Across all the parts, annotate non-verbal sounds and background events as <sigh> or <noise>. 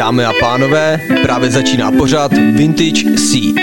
Dámy a pánové, právě začíná pořád Vintage C.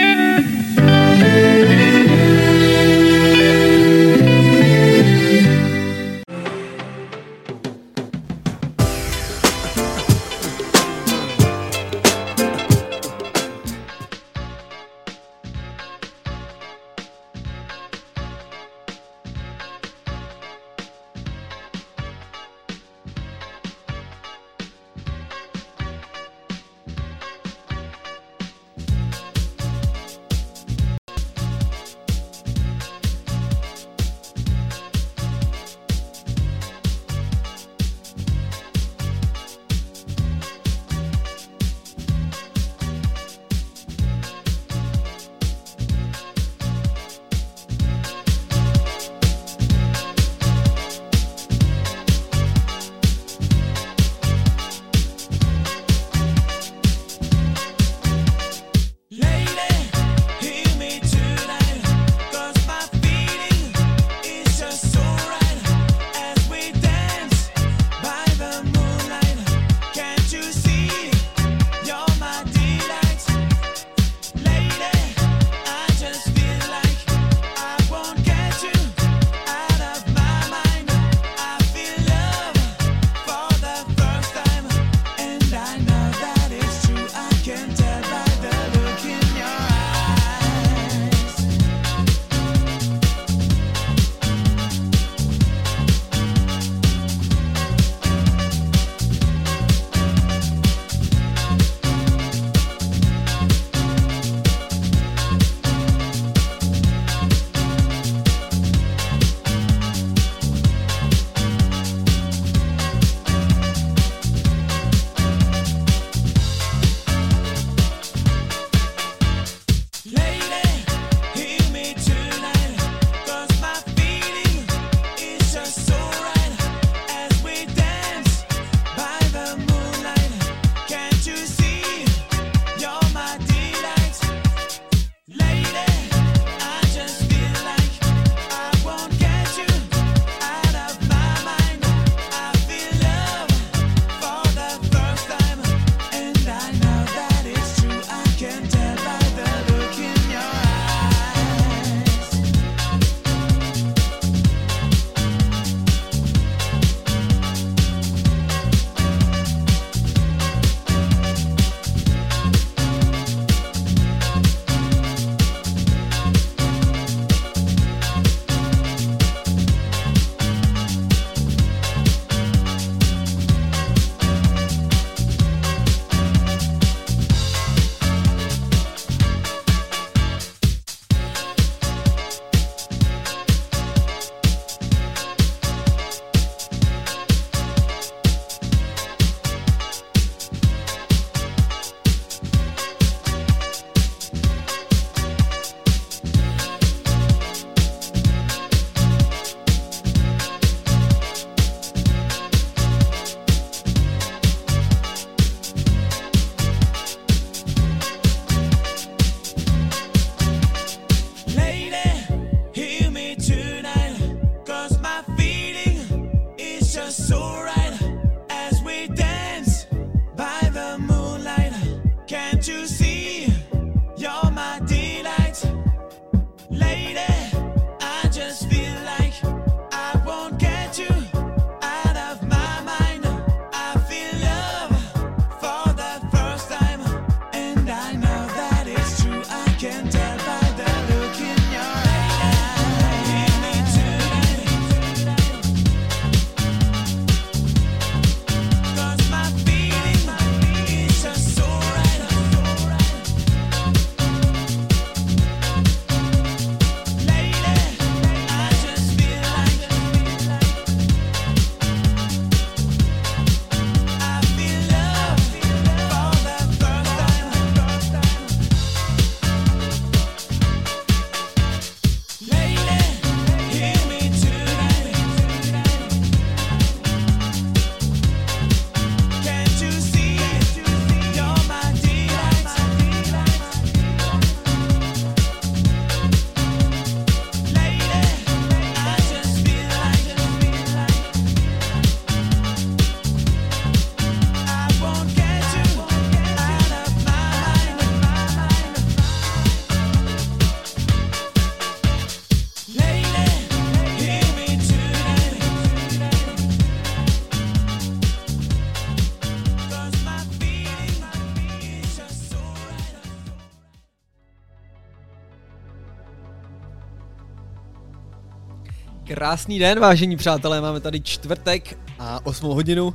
Krásný den, vážení přátelé, máme tady čtvrtek a 8 hodinu.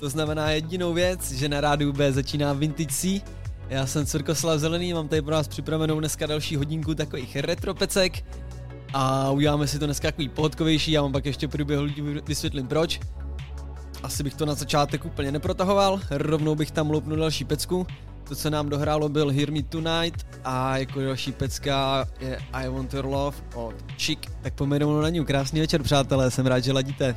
To znamená jedinou věc, že na rádiu B začíná Vintage C. Já jsem Cirkoslav Zelený, mám tady pro vás připravenou dneska další hodinku takových retropecek. A uděláme si to dneska takový pohodkovější, já vám pak ještě průběhu vysvětlím proč. Asi bych to na začátek úplně neprotahoval, rovnou bych tam loupnul další pecku. To, co nám dohrálo, byl Hear Me Tonight a jako další pecka je I Want Your Love od Chick. Tak pomenou na ní. Krásný večer, přátelé, jsem rád, že ladíte.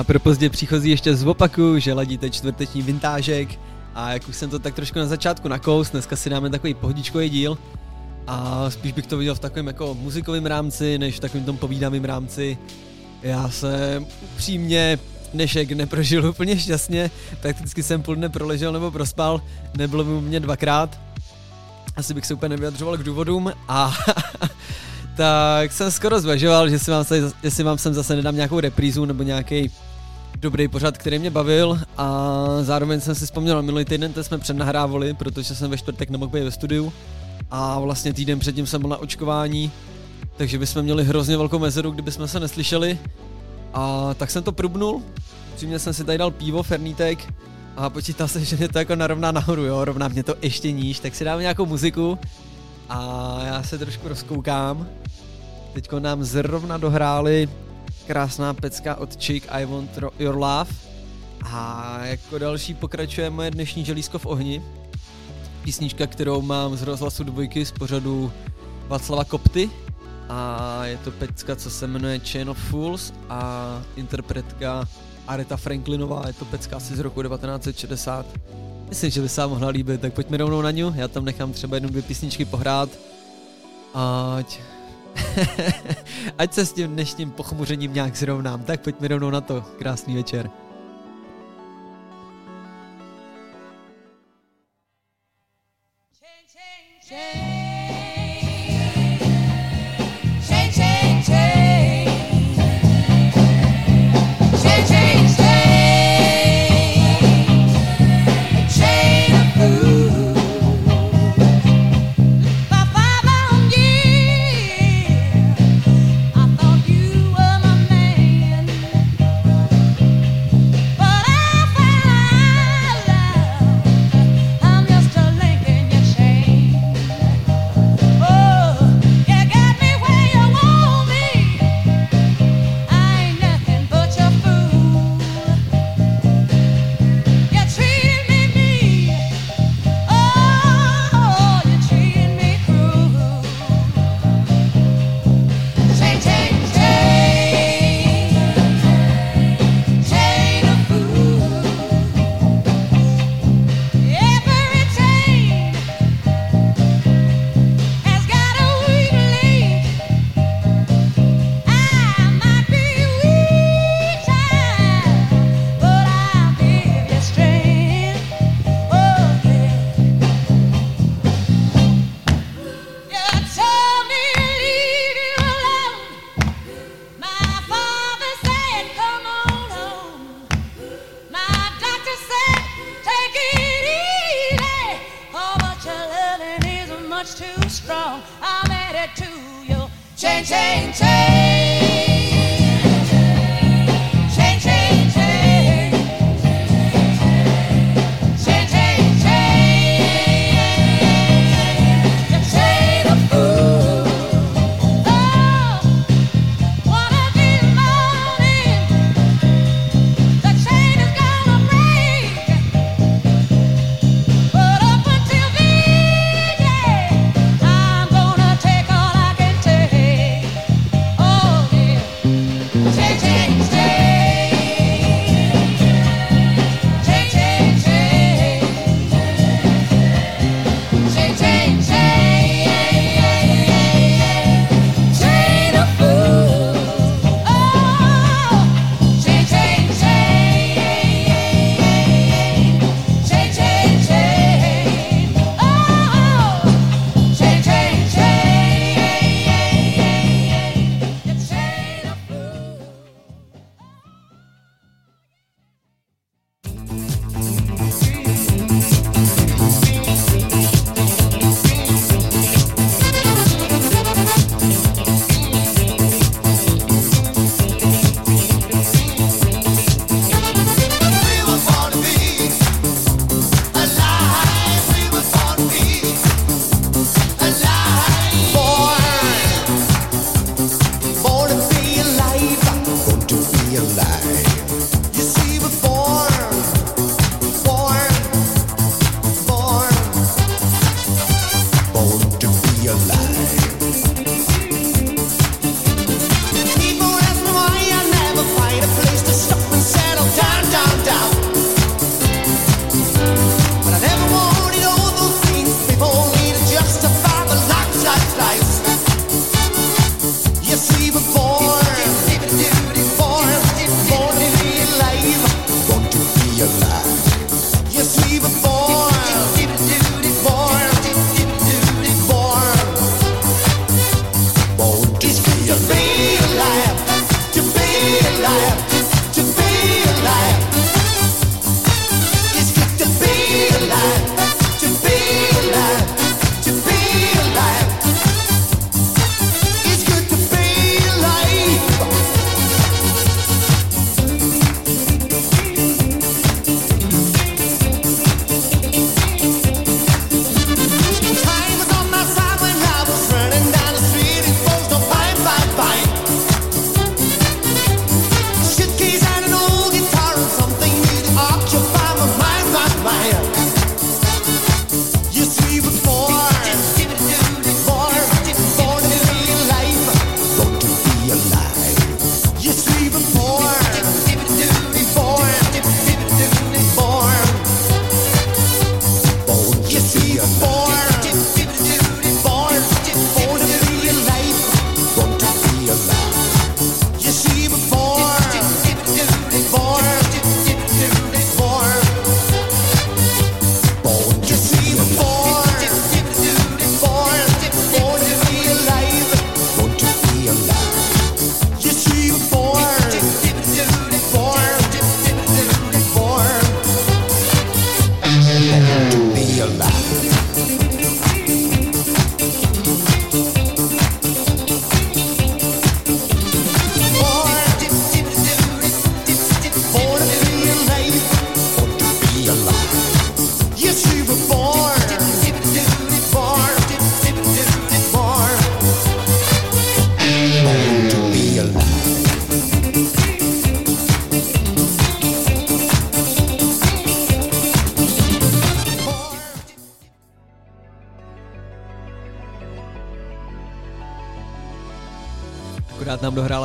Já pro pozdě příchozí ještě zopakuju, že ladíte čtvrteční vintážek a jak už jsem to tak trošku na začátku nakous, dneska si dáme takový pohodičkový díl a spíš bych to viděl v takovém jako muzikovém rámci, než v takovém tom povídavém rámci. Já jsem upřímně dnešek neprožil úplně šťastně, prakticky jsem půl dne proležel nebo prospal, nebylo mi mě dvakrát, asi bych se úplně nevyjadřoval k důvodům a <laughs> tak jsem skoro zvažoval, že si vám, se, jestli vám sem zase nedám nějakou reprízu nebo nějaký dobrý pořad, který mě bavil a zároveň jsem si vzpomněl na minulý týden, ten jsme přednahrávali, protože jsem ve čtvrtek nemohl být ve studiu a vlastně týden předtím jsem byl na očkování, takže bychom měli hrozně velkou mezeru, kdyby jsme se neslyšeli a tak jsem to prubnul, přímě jsem si tady dal pivo, fernítek a počítal se, že mě to jako narovná nahoru, jo, rovná mě to ještě níž, tak si dáme nějakou muziku a já se trošku rozkoukám. Teďko nám zrovna dohráli krásná pecka od Chick I Want Your Love a jako další pokračuje moje dnešní želízko v ohni. Písnička, kterou mám z rozhlasu dvojky z pořadu Václava Kopty a je to pecka, co se jmenuje Chain of Fools a interpretka Areta Franklinová, je to pecka asi z roku 1960. Myslím, že by se vám mohla líbit, tak pojďme rovnou na ňu, já tam nechám třeba jednu, dvě písničky pohrát. Ať... <laughs> Ať se s tím dnešním pochmuřením nějak zrovnám, tak pojďme rovnou na to. Krásný večer. Oh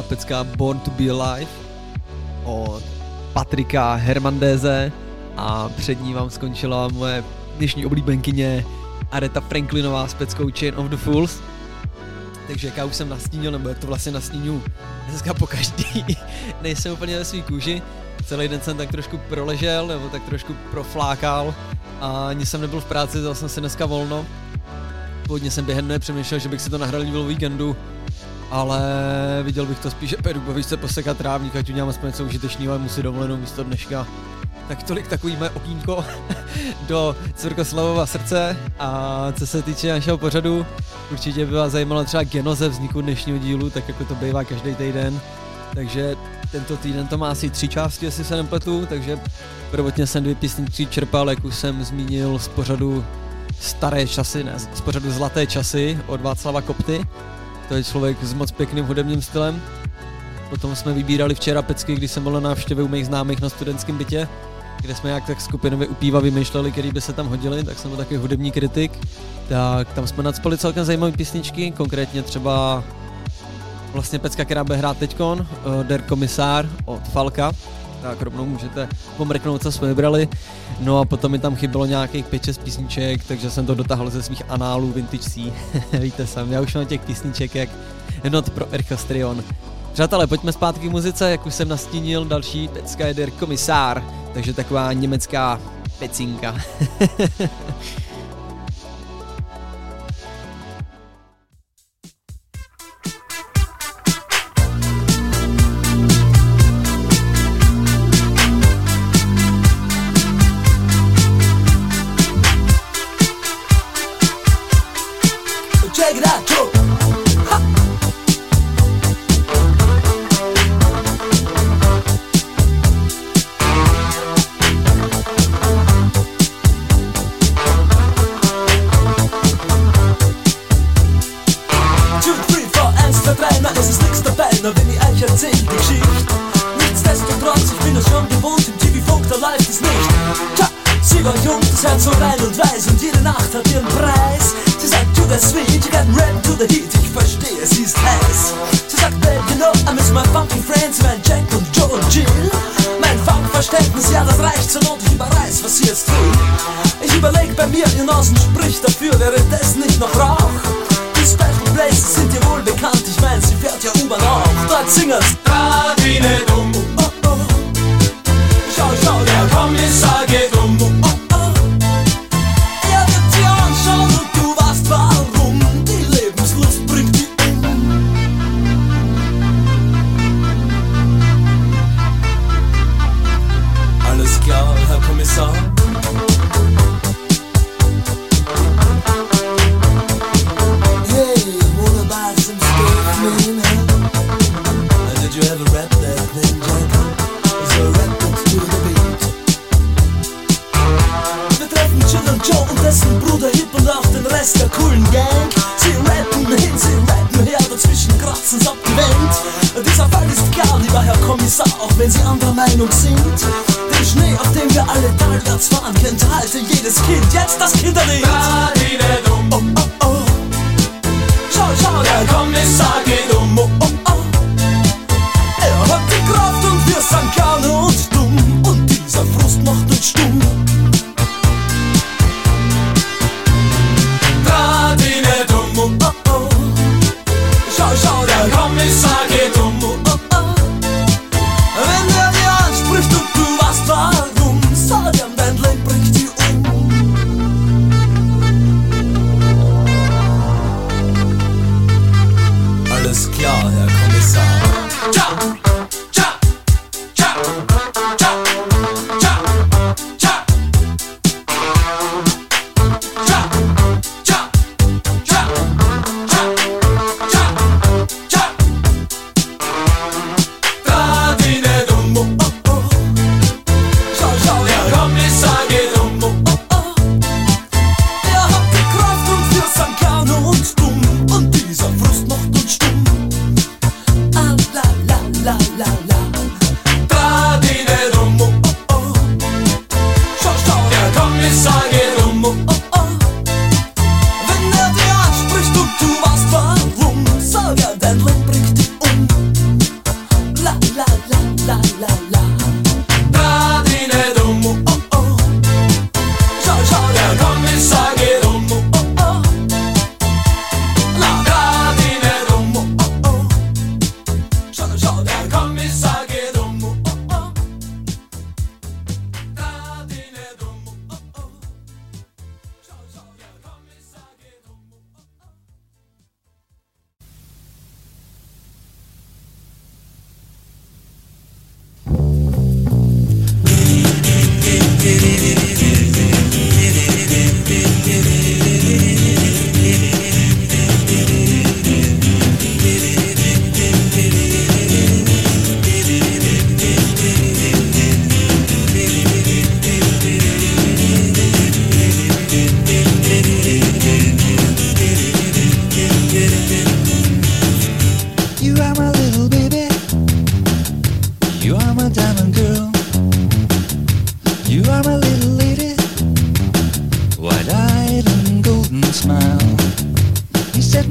pecka Born to be Alive od Patrika Hermandéze a před ní vám skončila moje dnešní oblíbenkyně Areta Franklinová s peckou Chain of the Fools. Takže jak já už jsem nastínil, nebo jak to vlastně nastínu dneska po každý, <laughs> nejsem úplně ve svý kůži. Celý den jsem tak trošku proležel, nebo tak trošku proflákal a ani jsem nebyl v práci, dal jsem si dneska volno. Původně jsem během dne přemýšlel, že bych si to nahrál v víkendu, ale viděl bych to spíš, že Peru bavíš se posekat trávník, ať udělám aspoň něco užitečného, ale musí dovolenou místo dneška. Tak tolik takový mé okýnko <laughs> do Cvrkoslavova srdce a co se týče našeho pořadu, určitě by vás zajímalo třeba genoze vzniku dnešního dílu, tak jako to bývá každý týden. Takže tento týden to má asi tři části, jestli se nepletu, takže prvotně jsem dvě písničky čerpal, jak už jsem zmínil z pořadu staré časy, ne, z pořadu zlaté časy od Václava Kopty to je člověk s moc pěkným hudebním stylem. Potom jsme vybírali včera pecky, když jsem byl na návštěvě u mých známých na studentském bytě, kde jsme jak tak skupinově upíva vymýšleli, který by se tam hodili, tak jsem byl taky hudební kritik. Tak tam jsme nadspali celkem zajímavé písničky, konkrétně třeba vlastně pecka, která bude hrát teďkon, uh, Der Komisár od Falka, tak rovnou můžete pomrknout, co jsme vybrali. No a potom mi tam chybělo nějakých 5-6 písniček, takže jsem to dotáhl ze svých análů vintage C. <laughs> Víte sam, já už mám těch písniček jak not pro Erchastrion. Přátelé, pojďme zpátky k muzice, jak už jsem nastínil, další pecka je Der Komisár, takže taková německá pecinka. <laughs>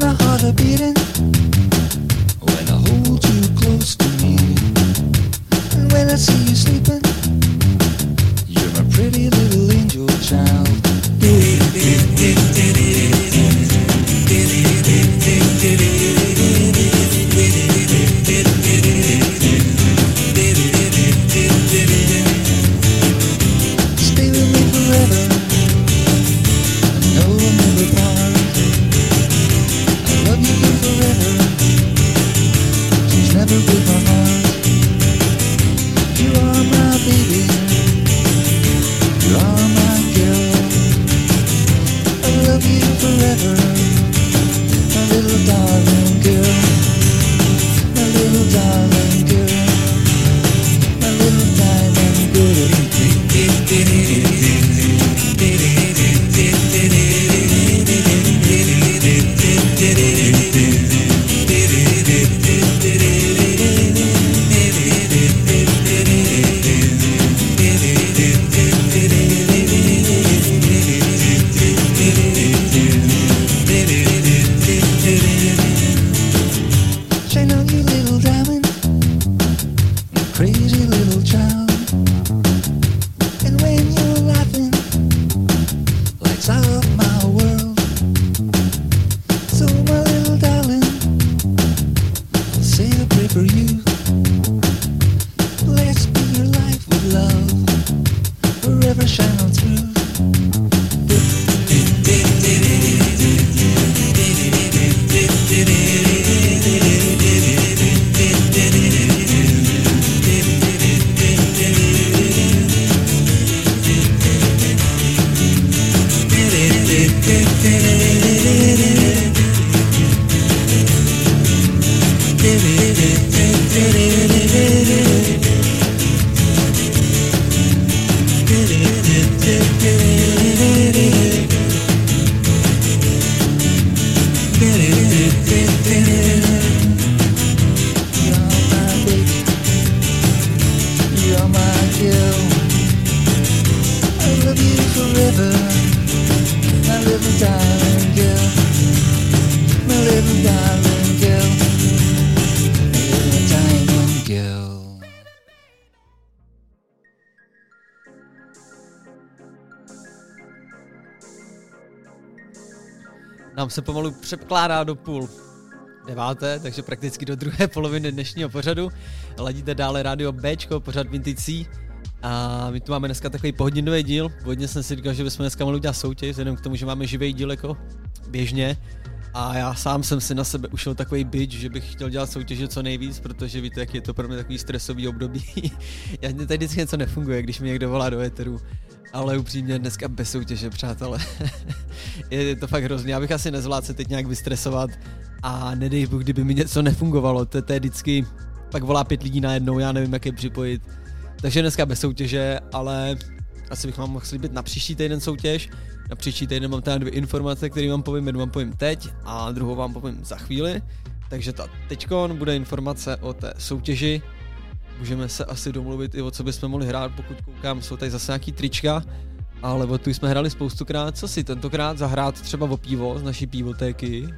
my heart a beating when I hold you close to me, and when I see you sleeping. Se pomalu překládá do půl deváté, takže prakticky do druhé poloviny dnešního pořadu. Ladíte dále rádio Bčko, pořad Vintage C. A my tu máme dneska takový pohodinový díl. Původně jsem si říkal, že bychom dneska mohli udělat soutěž, vzhledem k tomu, že máme živý díl jako běžně. A já sám jsem si na sebe ušel takový bitch, že bych chtěl dělat soutěže co nejvíc, protože víte, jak je to pro mě takový stresový období. <laughs> já mě tady vždycky něco nefunguje, když mi někdo volá do éteru. Ale upřímně dneska bez soutěže, přátelé. <laughs> je to fakt hrozný. Já bych asi nezvládl se teď nějak vystresovat a nedej Bůh, kdyby mi něco nefungovalo. To, to je vždycky, pak volá pět lidí najednou, já nevím, jak je připojit. Takže dneska bez soutěže, ale asi bych vám mohl slíbit na příští týden soutěž. Na příští týden mám tady dvě informace, které vám povím, jednu vám povím teď a druhou vám povím za chvíli. Takže ta teďkon bude informace o té soutěži. Můžeme se asi domluvit i o co bychom mohli hrát, pokud koukám, jsou tady zase nějaký trička, ale o tu jsme hrali spoustukrát. Co si tentokrát zahrát třeba o pivo z naší pivotéky?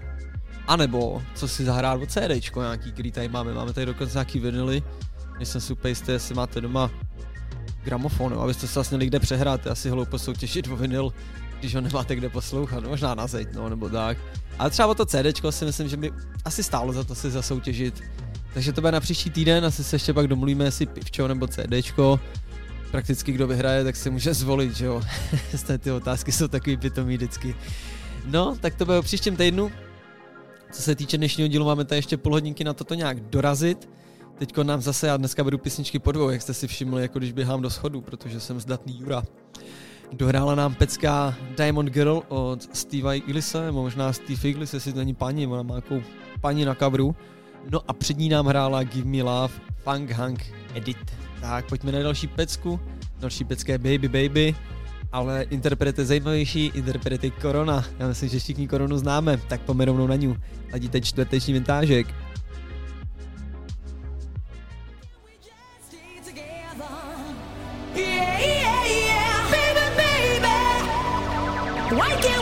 A nebo co si zahrát o CDčko nějaký, který tady máme. Máme tady dokonce nějaký vinily. Nejsem super jistý, jestli máte doma gramofon, jo, abyste se vlastně někde přehrát, je asi hloupo soutěžit o vinyl, když ho nemáte kde poslouchat, no, možná na zeď, no, nebo tak. Ale třeba o to CDčko si myslím, že by asi stálo za to si zasoutěžit. Takže to bude na příští týden, asi se ještě pak domluvíme, jestli pivčo nebo CDčko. Prakticky kdo vyhraje, tak si může zvolit, že jo. <laughs> ty otázky jsou takový pitomý vždycky. No, tak to bude o příštím týdnu. Co se týče dnešního dílu, máme tady ještě půl hodinky na toto nějak dorazit. Teďko nám zase, já dneska vedu písničky po dvou, jak jste si všimli, jako když běhám do schodu, protože jsem zdatný Jura. Dohrála nám pecka Diamond Girl od Steve Iglise, možná Steve Iglis, jestli to není paní, ona má nějakou paní na kabru. No a před ní nám hrála Give Me Love Funk Hunk Edit. Tak pojďme na další pecku, další pecka je Baby Baby, ale interpret je zajímavější, interpret je Korona. Já myslím, že všichni Koronu známe, tak pojďme rovnou na ní. Ladíte čtvrteční vintážek. Why can't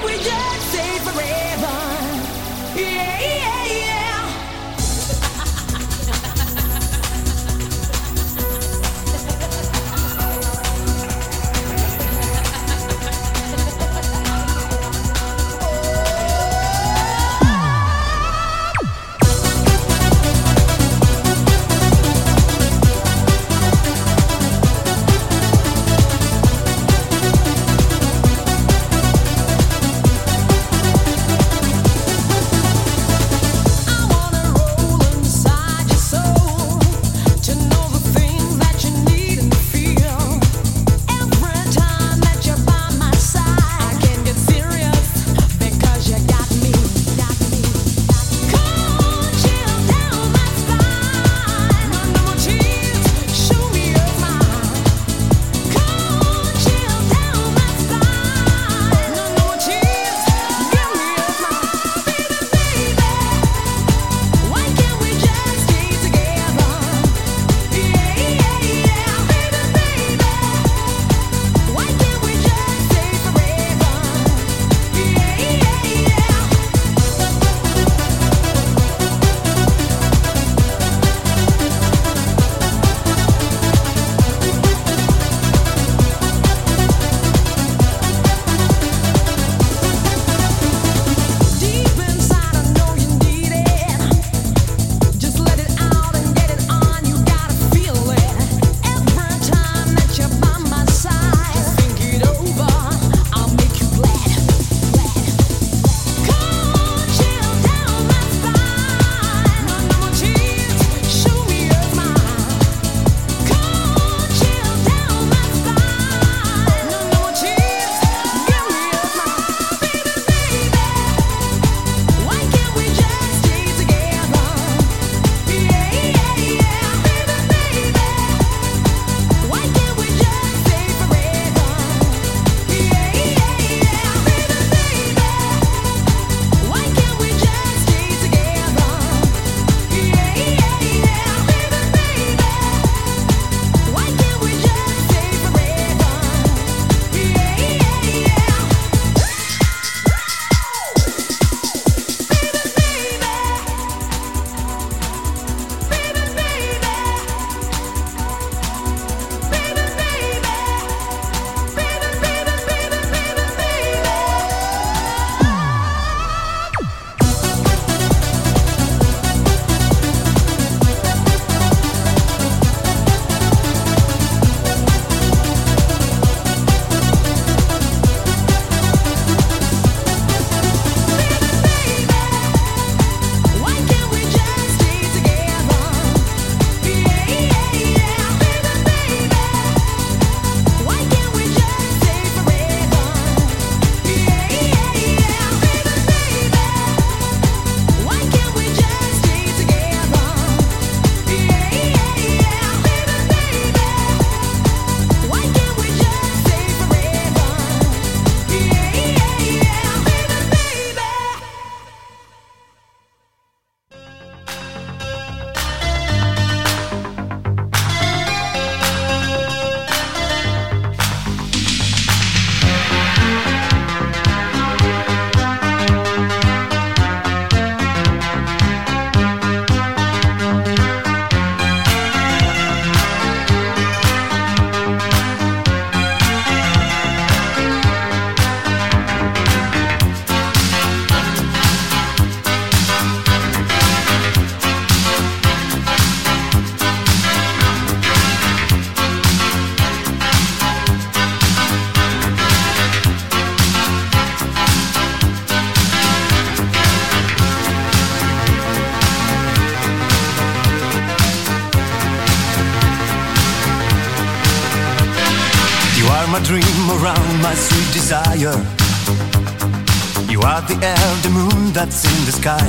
You are the the moon that's in the sky.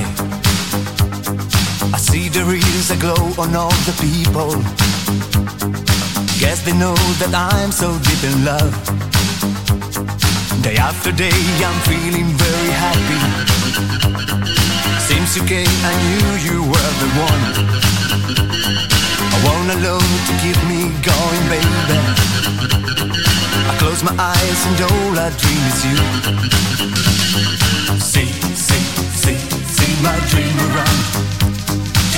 I see there is a glow on all the people. Guess they know that I'm so deep in love. Day after day, I'm feeling very happy. Since you came, I knew you were the one. I wanna love to keep me going, baby. I close my eyes and all I dream is you. See, see, see, see my dream around.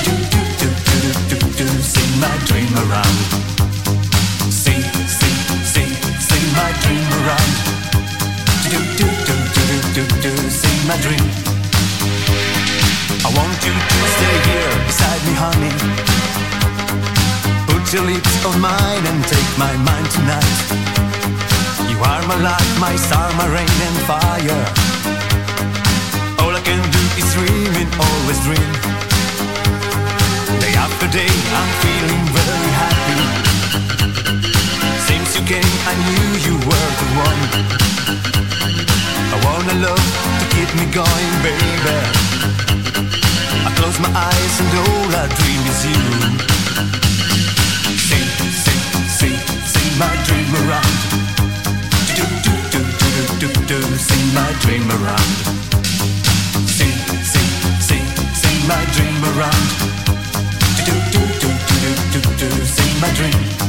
Do, do, do, do, do, do, do, see my dream around. See, see, see, see my dream around. Do, see my dream. I want you to stay here beside me, honey. Put your lips on mine and take my mind tonight. You are my light, my star, my rain and fire. All I can do is dream and always dream. Day after day, I'm feeling very happy. You came, I knew you were the one. I wanna love to keep me going, baby. I close my eyes and all I dream is you. See, see, see, see my dream around. Do, do, do, do, do, do, do, see my dream around. See, see, see, see my dream around. Do, do, do, do, do, do, do, see my dream.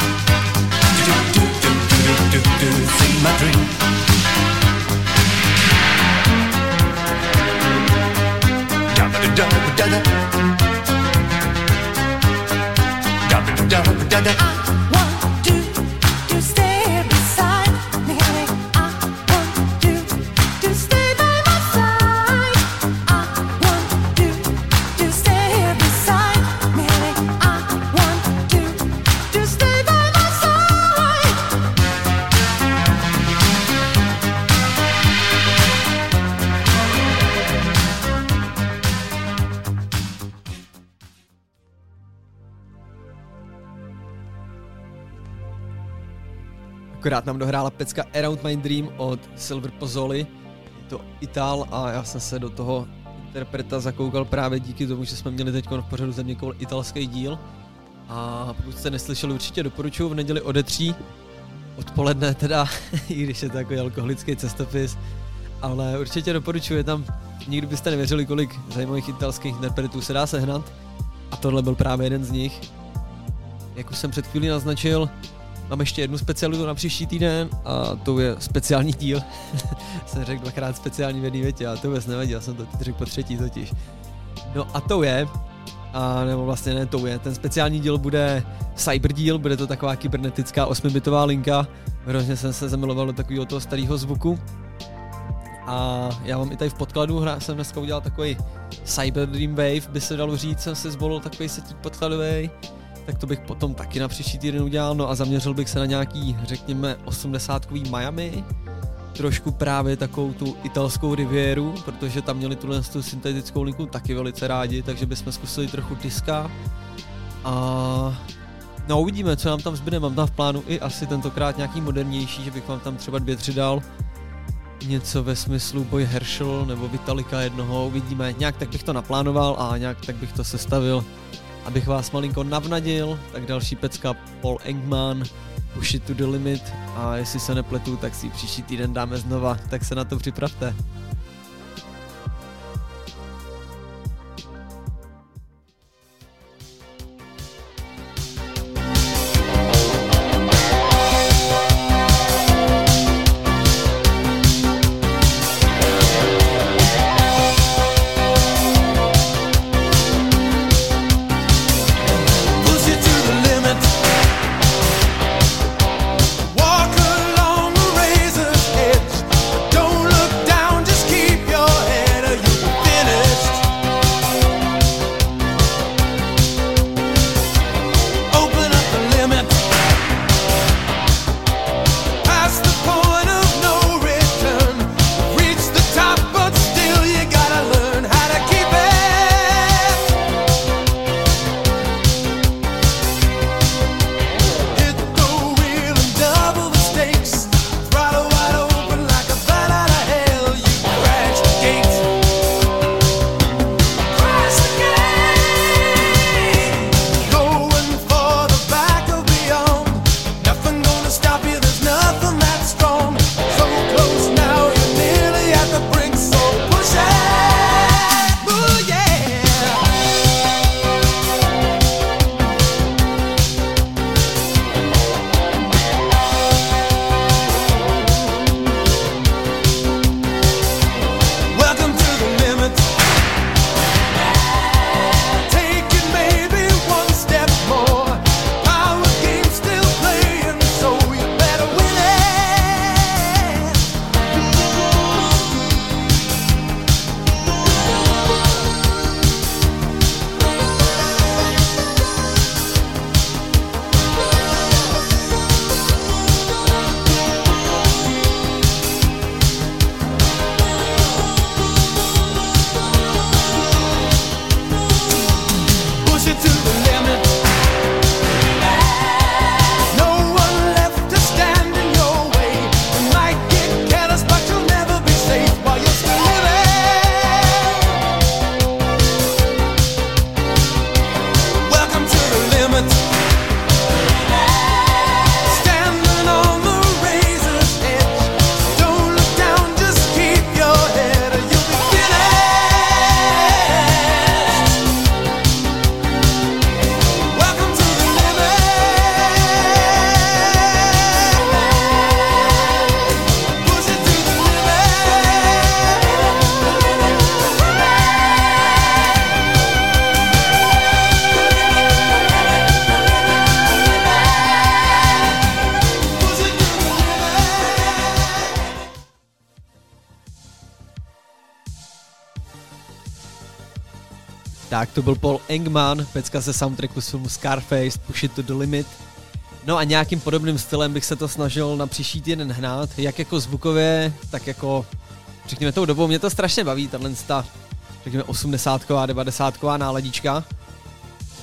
Akorát nám dohrála pecka Around My Dream od Silver Pozzoli. Je to Ital a já jsem se do toho interpreta zakoukal právě díky tomu, že jsme měli teď v pořadu země kol italský díl. A pokud jste neslyšeli, určitě doporučuji v neděli ode tří odpoledne teda, <laughs> i když je to takový alkoholický cestopis, ale určitě doporučuji, tam, nikdy byste nevěřili, kolik zajímavých italských interpretů se dá sehnat a tohle byl právě jeden z nich. Jak už jsem před chvílí naznačil, Mám ještě jednu specialitu na příští týden a to je speciální díl. <laughs> jsem řekl dvakrát speciální v větě a to vůbec nevadí, já jsem to řekl po třetí totiž. No a to je, a nebo vlastně ne to je, ten speciální díl bude cyber díl, bude to taková kybernetická 8-bitová linka. Hrozně jsem se zamiloval do takového toho starého zvuku. A já mám i tady v podkladu, hra, jsem dneska udělal takový Cyber Dream Wave, by se dalo říct, jsem si zvolil takový setík podkladový tak to bych potom taky na příští týden udělal, no a zaměřil bych se na nějaký, řekněme, 80 Miami, trošku právě takovou tu italskou rivieru, protože tam měli tuhle tu syntetickou linku taky velice rádi, takže bychom zkusili trochu diska a no uvidíme, co nám tam zbyde, mám tam v plánu i asi tentokrát nějaký modernější, že bych vám tam třeba dvě, tři dal, něco ve smyslu Boy Herschel nebo Vitalika jednoho, uvidíme, nějak tak bych to naplánoval a nějak tak bych to sestavil, abych vás malinko navnadil, tak další pecka Paul Engman, Push it to the limit a jestli se nepletu, tak si příští týden dáme znova, tak se na to připravte. Tak to byl Paul Engman, pecka ze soundtracku z filmu Scarface, Push It to the Limit. No a nějakým podobným stylem bych se to snažil na příští týden hnát, jak jako zvukově, tak jako, řekněme tou dobou, mě to strašně baví, tahle ta, řekněme 80 90 náladička.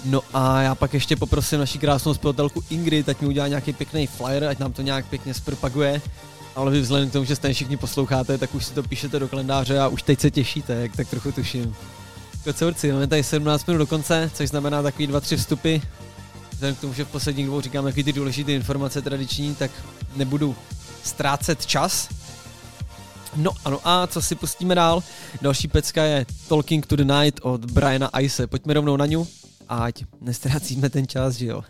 No a já pak ještě poprosím naši krásnou spěvatelku Ingrid, ať mi udělá nějaký pěkný flyer, ať nám to nějak pěkně zpropaguje. Ale vy vzhledem k tomu, že stejně všichni posloucháte, tak už si to píšete do kalendáře a už teď se těšíte, jak tak trochu tuším. Kocourci, máme tady 17 minut do konce, což znamená takový dva, tři vstupy. Vzhledem k tomu, že v posledních dvou říkám takový ty důležité informace tradiční, tak nebudu ztrácet čas. No ano a co si pustíme dál? Další pecka je Talking to the Night od Briana Ice. Pojďme rovnou na ňu, ať nestrácíme ten čas, že jo.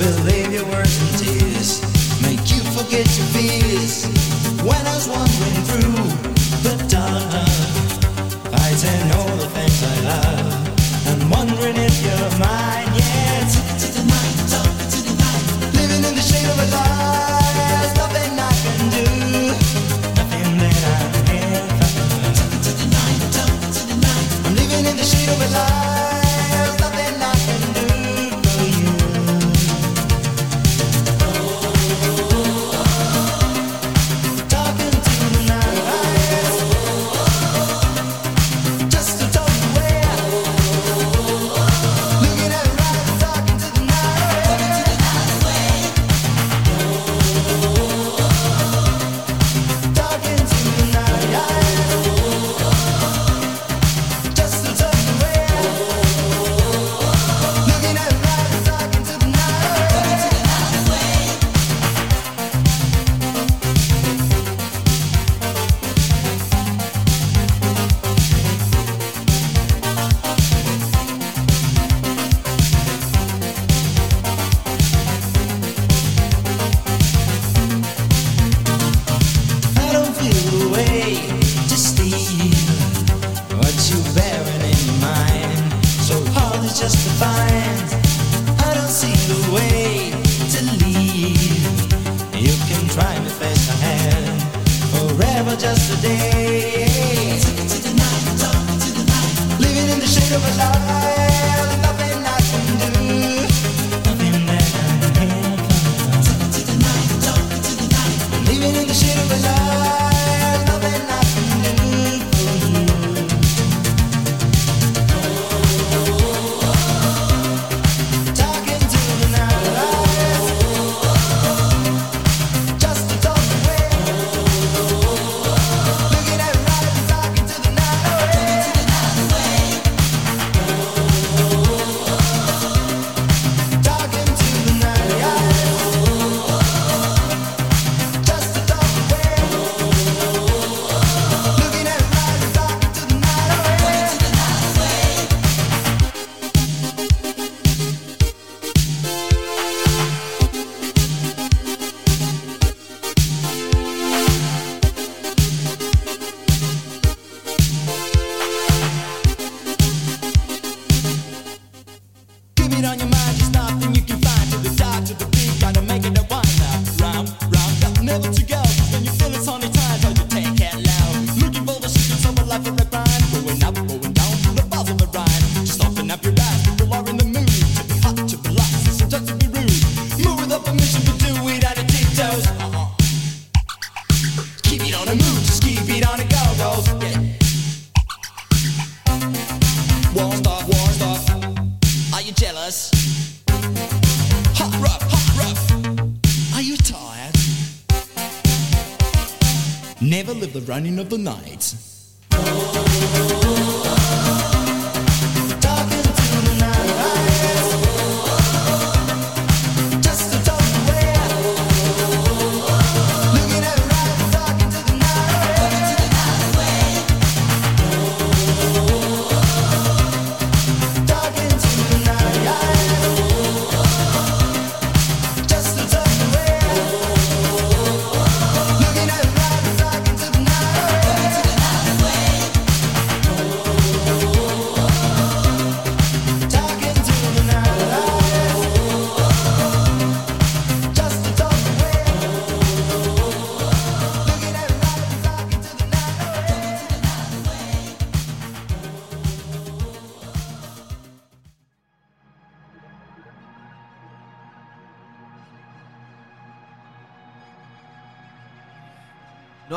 Believe your words and tears. Make you forget your fears.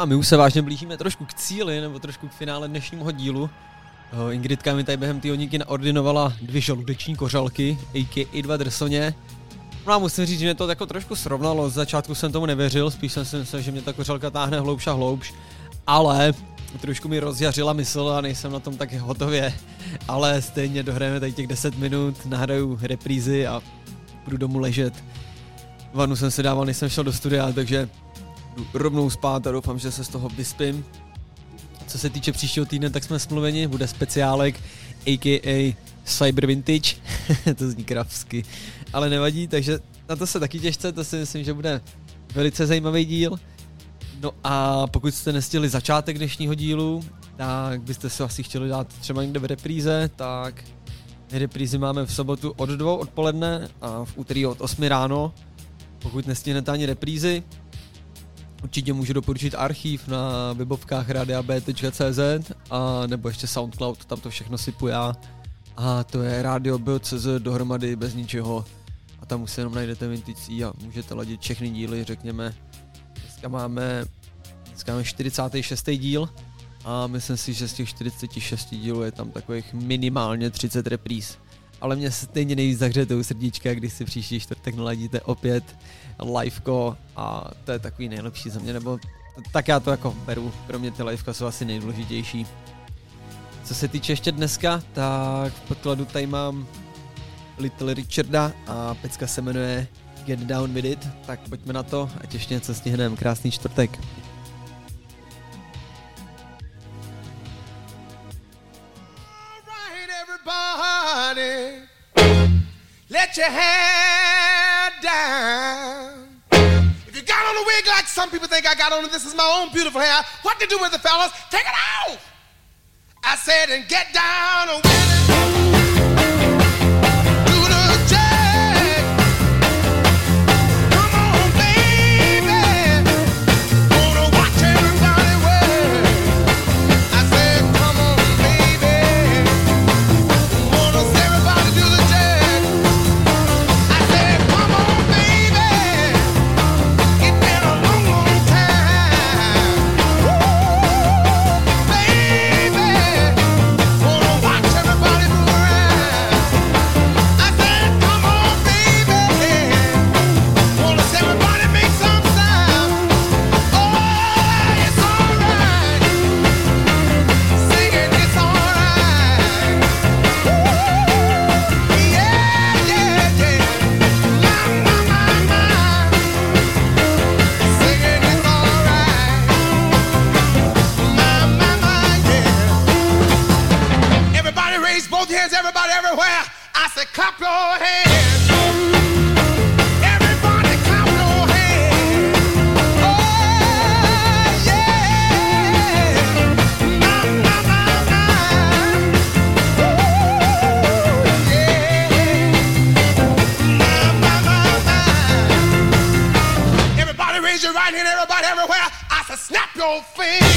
A my už se vážně blížíme trošku k cíli, nebo trošku k finále dnešního dílu. Eh, Ingridka mi tady během hodinky naordinovala dvě žaludeční kořalky, a.k.a. dva drsoně. No a musím říct, že mě to jako trošku srovnalo, z začátku jsem tomu nevěřil, spíš jsem si myslel, že mě ta kořalka táhne hloubš a hloubš, ale trošku mi rozjařila mysl a nejsem na tom tak hotově, ale stejně dohrajeme tady těch 10 minut, nahraju reprízy a budu domů ležet. Vanu jsem si dával, než jsem šel do studia, takže rovnou spát a doufám, že se z toho vyspím. Co se týče příštího týdne, tak jsme smluveni, bude speciálek, a.k.a. Cyber Vintage, <laughs> to zní krafsky, ale nevadí, takže na to se taky těžce, to si myslím, že bude velice zajímavý díl. No a pokud jste nestihli začátek dnešního dílu, tak byste si asi chtěli dát třeba někde v repríze, tak reprízy máme v sobotu od 2 odpoledne a v úterý od 8 ráno. Pokud nestihnete ani reprízy, určitě můžu doporučit archív na webovkách radiab.cz a nebo ještě Soundcloud, tam to všechno sypu já. A to je radio.cz dohromady bez ničeho a tam už se jenom najdete Vintage a můžete ladit všechny díly, řekněme. Dneska máme, dneska máme 46. díl a myslím si, že z těch 46 dílů je tam takových minimálně 30 repríz. Ale mě stejně nejvíc zahřejete u srdíčka, když si příští čtvrtek naladíte opět liveko a to je takový nejlepší za mě, nebo tak já to jako beru, pro mě ty liveka jsou asi nejdůležitější. Co se týče ještě dneska, tak v podkladu tady mám Little Richarda a pecka se jmenuje Get Down With It, tak pojďme na to, ať ještě něco stihneme. Krásný čtvrtek. Let your hair down. If you got on a wig like some people think I got on this is my own beautiful hair. What to do with the fellas? Take it off. I said, and get down with it. Everywhere. I said, clap your hands. Everybody clap your hands. Oh, yeah. My, my, my, my. Ooh, yeah. My, my, my, my. Everybody raise your right hand, everybody everywhere. I said, snap your finger.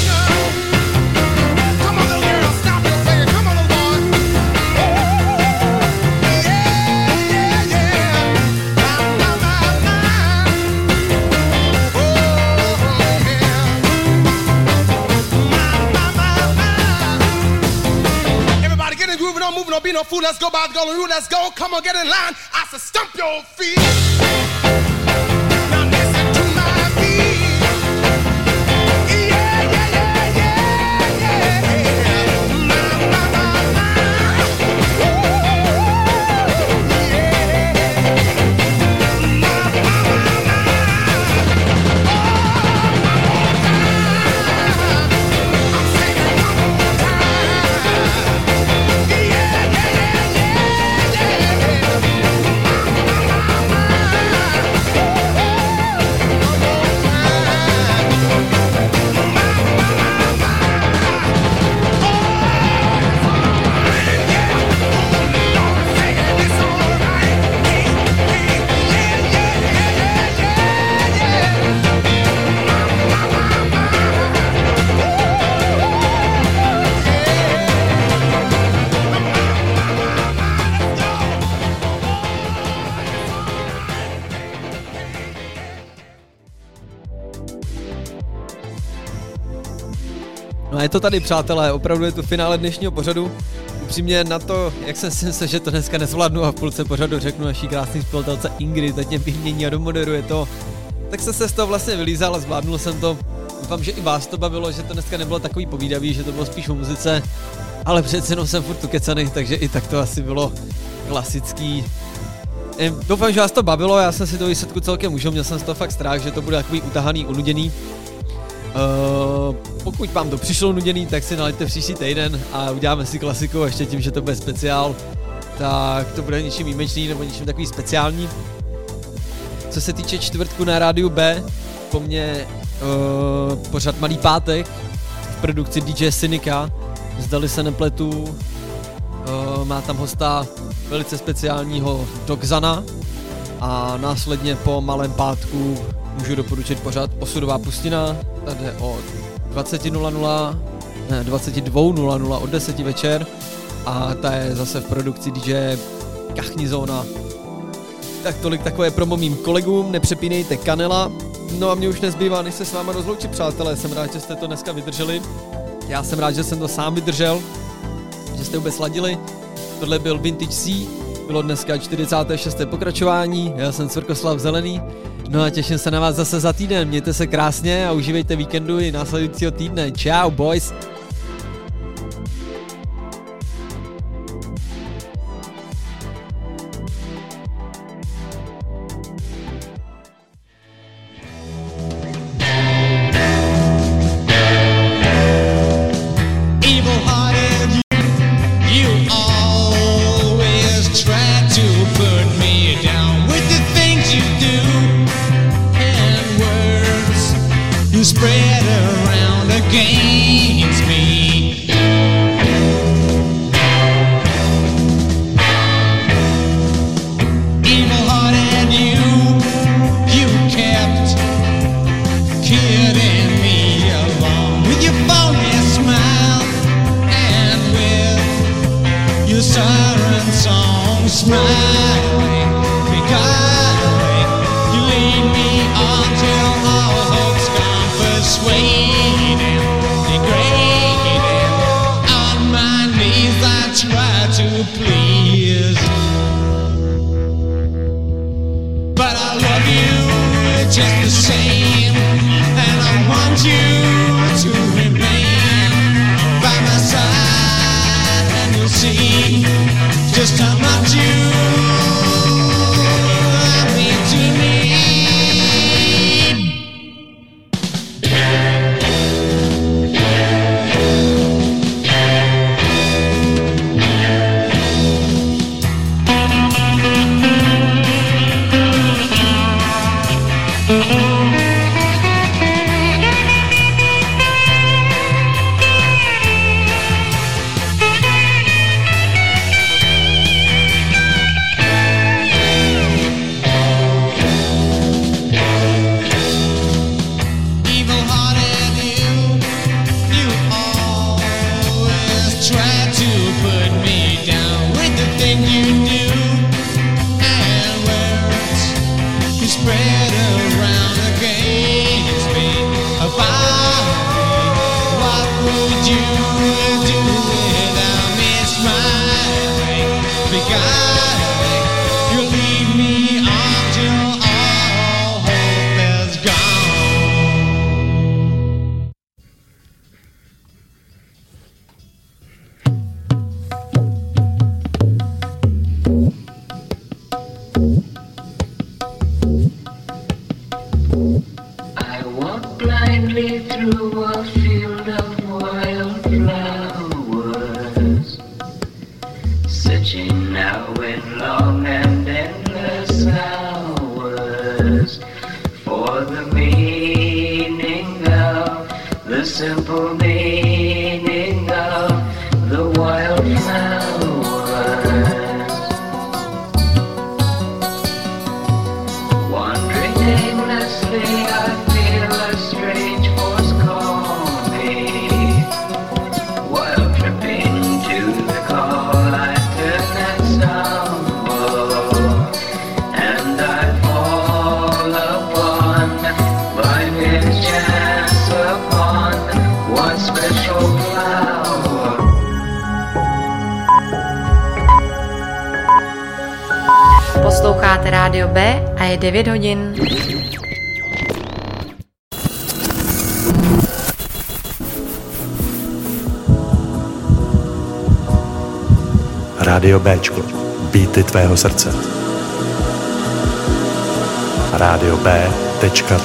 No fool. Let's go by the rule. Let's go. Come on, get in line. I said, stump your feet. No a je to tady, přátelé, opravdu je to finále dnešního pořadu. Upřímně na to, jak jsem si myslel, že to dneska nezvládnu a v půlce pořadu řeknu naší krásný spolitelce Ingrid, mě vymění a domoderuje to, tak jsem se z toho vlastně vylízal a zvládnul jsem to. Doufám, že i vás to bavilo, že to dneska nebylo takový povídavý, že to bylo spíš o muzice, ale přece jenom jsem furt ukecený, takže i tak to asi bylo klasický. Doufám, že vás to bavilo, já jsem si to výsledku celkem užil, měl jsem z toho fakt strach, že to bude takový utahaný, unuděný. Uh, pokud vám to přišlo nuděný, tak si nalaďte příští týden a uděláme si klasiku ještě tím, že to bude speciál, tak to bude něčím výjimečný nebo něčím takový speciální. Co se týče čtvrtku na rádiu B, po mně uh, pořád Malý pátek v produkci DJ Synika, zdali se nepletu, uh, má tam hosta velice speciálního Dogzana a následně po Malém pátku můžu doporučit pořád Osudová pustina, tady od 20.00, ne 22.00 od 10 večer a ta je zase v produkci DJ Kachni Zóna. Tak tolik takové promo mým kolegům, nepřepínejte kanela. No a mě už nezbývá, než se s váma rozloučit, přátelé. Jsem rád, že jste to dneska vydrželi. Já jsem rád, že jsem to sám vydržel, že jste vůbec sladili. Tohle byl Vintage C, bylo dneska 46. pokračování, já jsem Cvrkoslav Zelený. No a těším se na vás zase za týden, mějte se krásně a užívejte víkendu i následujícího týdne. Ciao boys!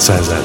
Rádio B.cz